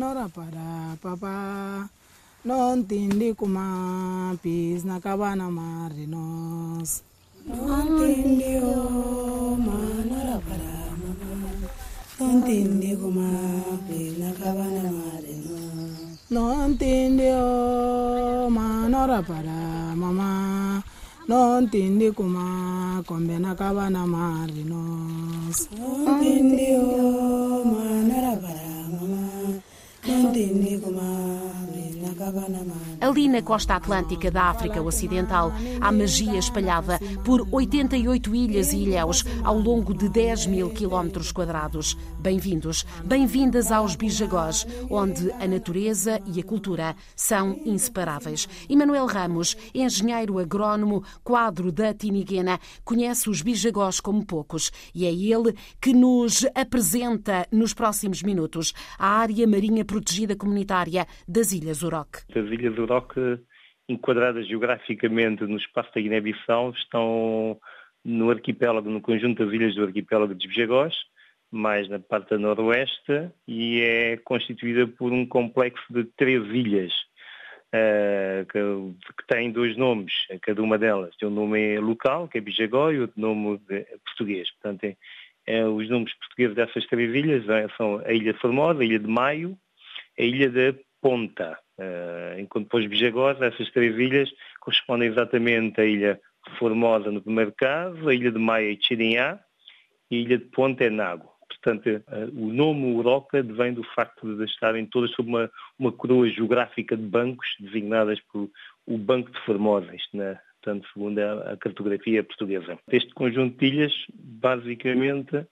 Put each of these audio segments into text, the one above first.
norapara nonthindikuma pis nakavana marinos nonthindio manorapara nonthindiguma pis nakavana marinos nonthindio manorapara mama nontindi kuma kombe nakavana marinos nonthindio manorapara mama Nindi ni kumari nakabana mari. Ali na costa atlântica da África Ocidental, há magia espalhada por 88 ilhas e ilhéus ao longo de 10 mil quilómetros quadrados. Bem-vindos, bem-vindas aos Bijagós, onde a natureza e a cultura são inseparáveis. Emanuel Ramos, engenheiro agrónomo, quadro da Tiniguena, conhece os Bijagós como poucos e é ele que nos apresenta nos próximos minutos a área marinha protegida comunitária das Ilhas Oroque. As Ilhas Oroque, enquadradas geograficamente no espaço da Guiné-Bissau, estão no arquipélago, no conjunto das ilhas do arquipélago de Bijagós, mais na parte noroeste, e é constituída por um complexo de três ilhas, uh, que, que têm dois nomes, cada uma delas. Tem um nome local, que é Bijagó, e outro nome de, português. Portanto, é, é, os nomes portugueses dessas três ilhas é, são a Ilha Formosa, a Ilha de Maio, a Ilha da Ponta. Uh, enquanto depois Bijagós, essas três ilhas correspondem exatamente à Ilha Formosa no primeiro caso, a Ilha de Maia e Chirinhá, e a Ilha de Ponta é Nago. Portanto, uh, o nome Uroca vem do facto de estarem todas sob uma, uma coroa geográfica de bancos designadas por o Banco de Formosa, isto na, portanto, segundo a, a cartografia portuguesa. Este conjunto de ilhas, basicamente,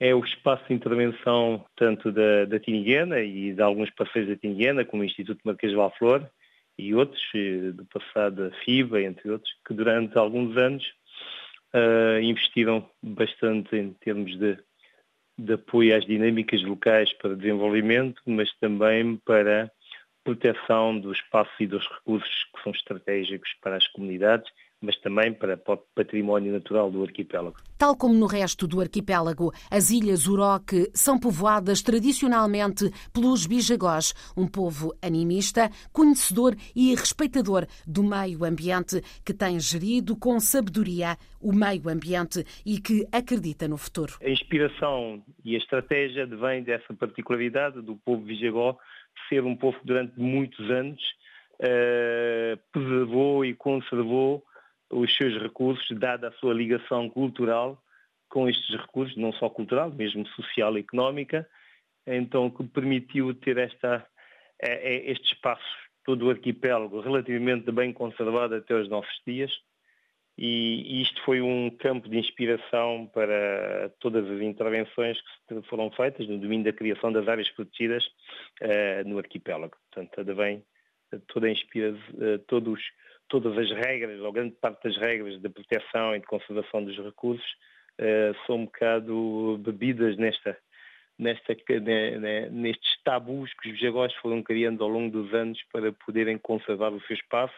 é o espaço de intervenção tanto da, da Tiniguena e de alguns parceiros da Tiniguena, como o Instituto Marquês Valflor e outros, eh, do passado a FIBA, entre outros, que durante alguns anos uh, investiram bastante em termos de, de apoio às dinâmicas locais para desenvolvimento, mas também para proteção do espaço e dos recursos que são estratégicos para as comunidades mas também para o património natural do arquipélago. Tal como no resto do arquipélago, as ilhas Uroque são povoadas tradicionalmente pelos Bijagós, um povo animista, conhecedor e respeitador do meio ambiente, que tem gerido com sabedoria o meio ambiente e que acredita no futuro. A inspiração e a estratégia vem dessa particularidade do povo Bijagó ser um povo que durante muitos anos uh, preservou e conservou os seus recursos, dada a sua ligação cultural com estes recursos, não só cultural, mesmo social e económica, então que permitiu ter esta, é, é, este espaço, todo o arquipélago, relativamente bem conservado até os nossos dias, e isto foi um campo de inspiração para todas as intervenções que foram feitas no domínio da criação das áreas protegidas uh, no arquipélago. Portanto, bem, toda uh, todos todas as regras, ou grande parte das regras de proteção e de conservação dos recursos uh, são um bocado bebidas nesta, nesta, nestes tabus que os jagós foram criando ao longo dos anos para poderem conservar o seu espaço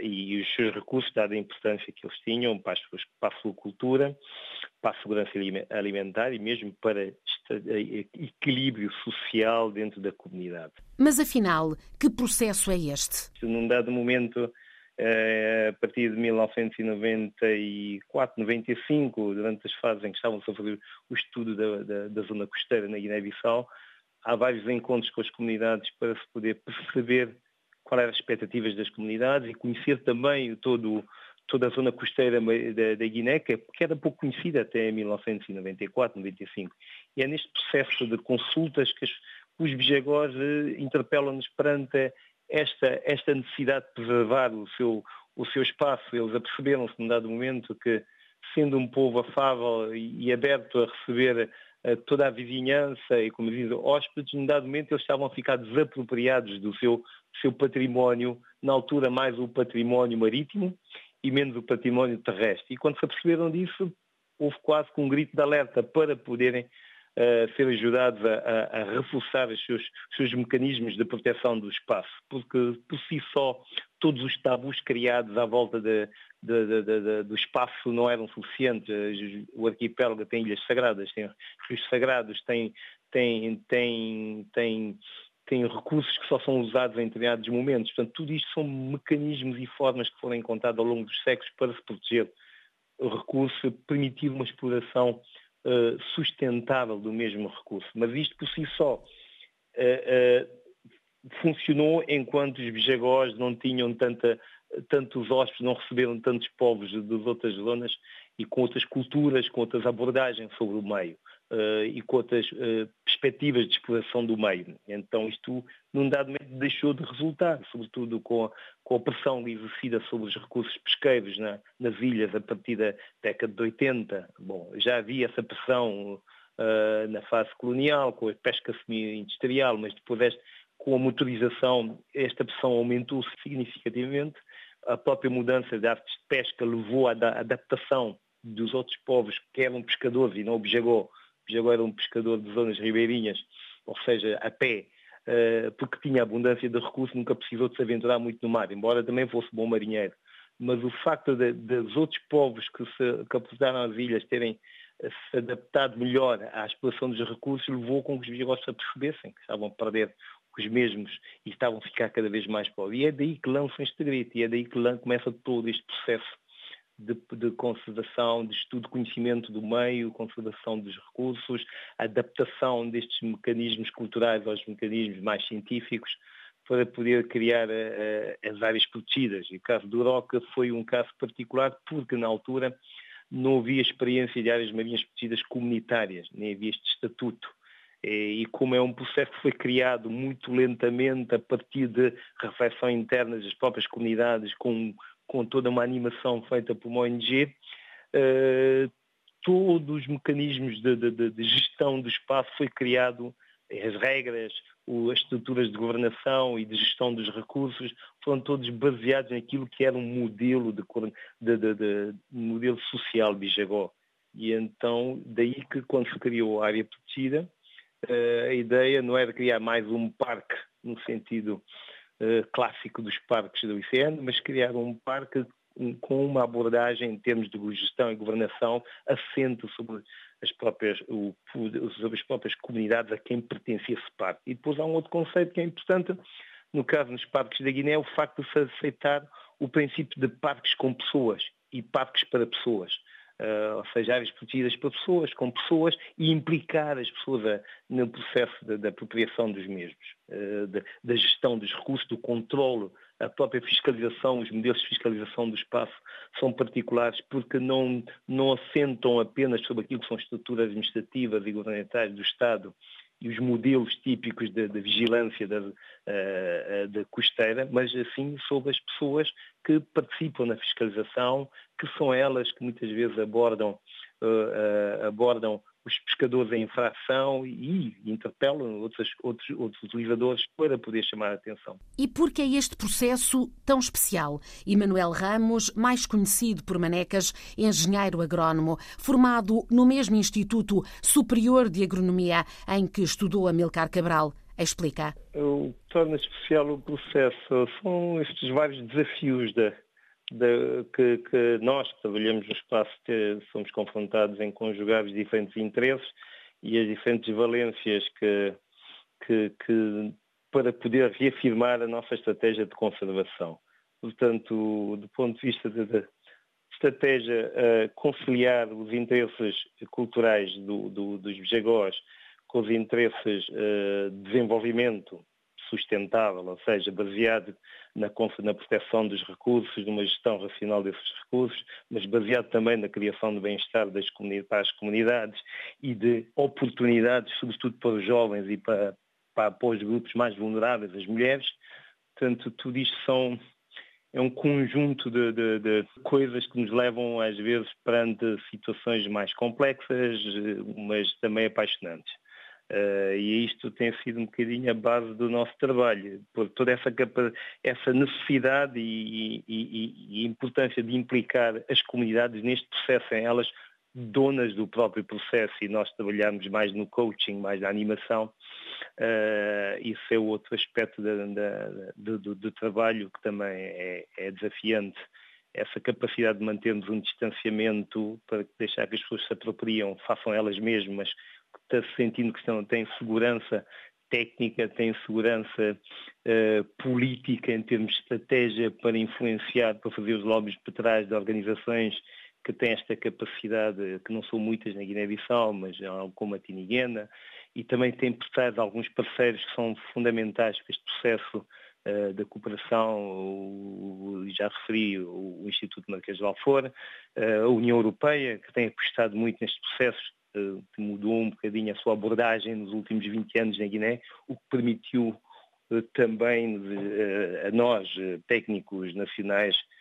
e os seus recursos, dada a importância que eles tinham para a sua cultura, para a segurança alimentar e mesmo para equilíbrio social dentro da comunidade. Mas afinal, que processo é este? Num dado momento, eh, a partir de 1994, 95, durante as fases em que estávamos a fazer o estudo da, da, da zona costeira na Guiné-Bissau, há vários encontros com as comunidades para se poder perceber quais eram as expectativas das comunidades e conhecer também todo, toda a zona costeira da, da Guiné, que era pouco conhecida até 1994, 95. E é neste processo de consultas que os bijagós eh, interpelam-nos perante esta, esta necessidade de preservar o seu, o seu espaço. Eles aperceberam-se, num dado momento, que, sendo um povo afável e, aberto a receber uh, toda a vizinhança e, como diz, hóspedes, num dado momento eles estavam a ficar desapropriados do seu, seu património, na altura mais o património marítimo e menos o património terrestre. E quando se aperceberam disso, houve quase que um grito de alerta para poderem a ser ajudados a, a, a reforçar os seus, os seus, mecanismos de proteção do espaço, porque por si só todos os tabus criados à volta de, de, de, do espaço não eram suficientes. O arquipélago tem ilhas sagradas, tem rios sagrados, tem, tem, tem, tem têm recursos que só são usados em determinados momentos. Portanto, tudo isto são mecanismos e formas que foram encontrados ao longo dos séculos para se proteger o recurso, permitir uma exploração uh, sustentável do mesmo recurso. Mas isto por si só uh, uh, funcionou enquanto os bijagós não tinham tanta, tantos hóspedes, não receberam tantos povos das outras zonas e com outras culturas, com outras abordagens sobre o meio uh, e com outras uh, perspectivas de exploração do meio. Então isto, num dado momento, deixou de resultar, sobretudo com a, com a pressão exercida sobre os recursos pesqueiros na, nas ilhas a partir da década de 80. Bom, já havia essa pressão uh, na fase colonial, com a pesca semi-industrial, mas depois com a motorização, esta pressão aumentou significativamente. A própria mudança de artes de pesca levou à adaptação dos outros povos que eram pescadores e não o Bijagó era um pescador de zonas ribeirinhas, ou seja, a pé, eh, porque tinha abundância de recursos, nunca precisou de se aventurar muito no mar, embora também fosse bom marinheiro. Mas o facto dos outros povos que se capacitaram às ilhas terem eh, se adaptado melhor à exploração dos recursos levou com que os bijagós se apercebessem que estavam a perder os mesmos e estavam a ficar cada vez mais pobres. E é daí que lançam este grito, e é daí que começa todo este processo de, de, conservação, de estudo, conhecimento do meio, conservação dos recursos, adaptação destes mecanismos culturais aos mecanismos mais científicos para poder criar uh, as áreas protegidas. E o caso do Roca foi um caso particular porque na altura não havia experiência de áreas marinhas protegidas comunitárias, nem havia este estatuto. E como é um processo que foi criado muito lentamente a partir de reflexão interna das próprias comunidades, com com toda uma animação feita por uma ONG, uh, eh, todos os mecanismos de, de, de, gestão do espaço foi criado, as regras, as estruturas de governação e de gestão dos recursos foram todos baseados naquilo que era um modelo de, de modelo social bijagó. E então, daí que quando se criou a área protegida, uh, a ideia não era criar mais um parque no sentido eh, clássico dos parques do ICN, mas criar um parque com uma abordagem em termos de gestão e governação assente sobre as próprias, o, sobre as próprias comunidades a quem pertencia esse parque. E depois há um outro conceito que é importante, no caso nos parques da Guiné, é o facto de se aceitar o princípio de parques com pessoas e parques para pessoas uh, ou seja, áreas protegidas para pessoas, com pessoas, e implicar as pessoas a, no processo da, apropriação dos mesmos, uh, da, da, gestão dos recursos, do controle, a própria fiscalização, os modelos de fiscalização do espaço são particulares porque não, não assentam apenas sobre aquilo que são estruturas administrativas e governamentais do Estado e os modelos típicos da, vigilância da, uh, da costeira, mas assim sobre as pessoas que participam na fiscalização, que são elas que muitas vezes abordam, uh, abordam os pescadores em infração e interpelam outros, outros, outros utilizadores para poder chamar a atenção. E por que é este processo tão especial? Emanuel Ramos, mais conhecido por Manecas, engenheiro agrónomo, formado no mesmo Instituto Superior de Agronomia em que estudou Amilcar Cabral. Explica. O que torna especial o processo são estes vários desafios da, de, que, que, nós que trabalhamos no espaço somos confrontados em conjugar os diferentes interesses e as diferentes valências que, que, que, para poder reafirmar a nossa estratégia de conservação. Portanto, do ponto de vista da estratégia uh, conciliar os interesses culturais do, do, dos bijagós com os interesses uh, de desenvolvimento sustentável, ou seja, baseado na, na proteção dos recursos, numa gestão racional desses recursos, mas baseado também na criação de bem-estar para as comunidades e de oportunidades, sobretudo para os jovens e para, para, para os grupos mais vulneráveis, as mulheres. Portanto, tudo isto são é um conjunto de, de, de, coisas que nos levam, às vezes, perante situações mais complexas, mas também apaixonantes. Uh, e isto tem sido um bocadinho a base do nosso trabalho, por toda essa, essa necessidade e, e, e, importância de implicar as comunidades neste processo, em elas donas do próprio processo, e nós trabalhamos mais no coaching, mais na animação. Uh, isso é outro aspecto do, do, do, trabalho que também é, é desafiante essa capacidade de mantermos um distanciamento para deixar que as pessoas se apropriam, façam elas mesmas, está se sentindo que estão, têm segurança, técnica, tem segurança uh, política em termos de estratégia para influenciar, para fazer os lobbies por trás de organizações que têm esta capacidade, que não são muitas na Guiné-Bissau, mas como a Tiniguena, e também tem por trás alguns parceiros que são fundamentais para este processo uh, da cooperação, já referi o, o Instituto Marquês de Valfort, uh, a União Europeia, que tem apostado muito nestes processos, que mudou um bocadinho a sua abordagem nos últimos 20 anos na Guiné, o que permitiu também a nós, técnicos nacionais, eh,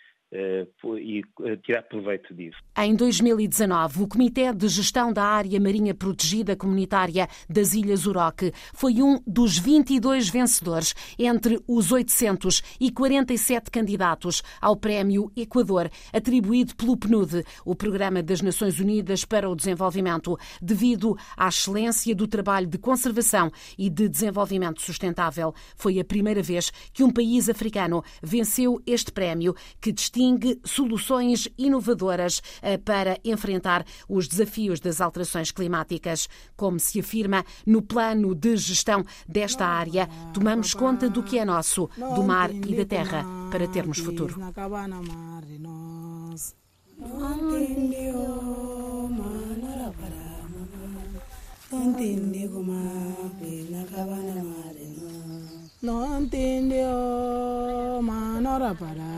e eh, tirar proveito disso. Em 2019, o Comitê de Gestão da Área Marinha Protegida Comunitária das Ilhas Uroque foi um dos 22 vencedores entre os 847 candidatos ao Prémio Equador, atribuído pelo PNUD, o Programa das Nações Unidas para o Desenvolvimento, devido à excelência do trabalho de conservação e de desenvolvimento sustentável. Foi a primeira vez que um país africano venceu este prémio, que distingue distingue soluções inovadoras eh, para enfrentar os desafios das alterações climáticas. Como se afirma no plano de gestão desta área, tomamos conta do que é nosso, do mar e da terra, para termos futuro. Entendió, manora para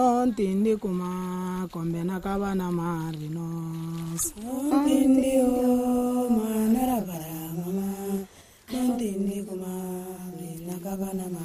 nontindi kuma kombe na kavana mari no nontindi o manara para mama. Nontindi kuma na kavana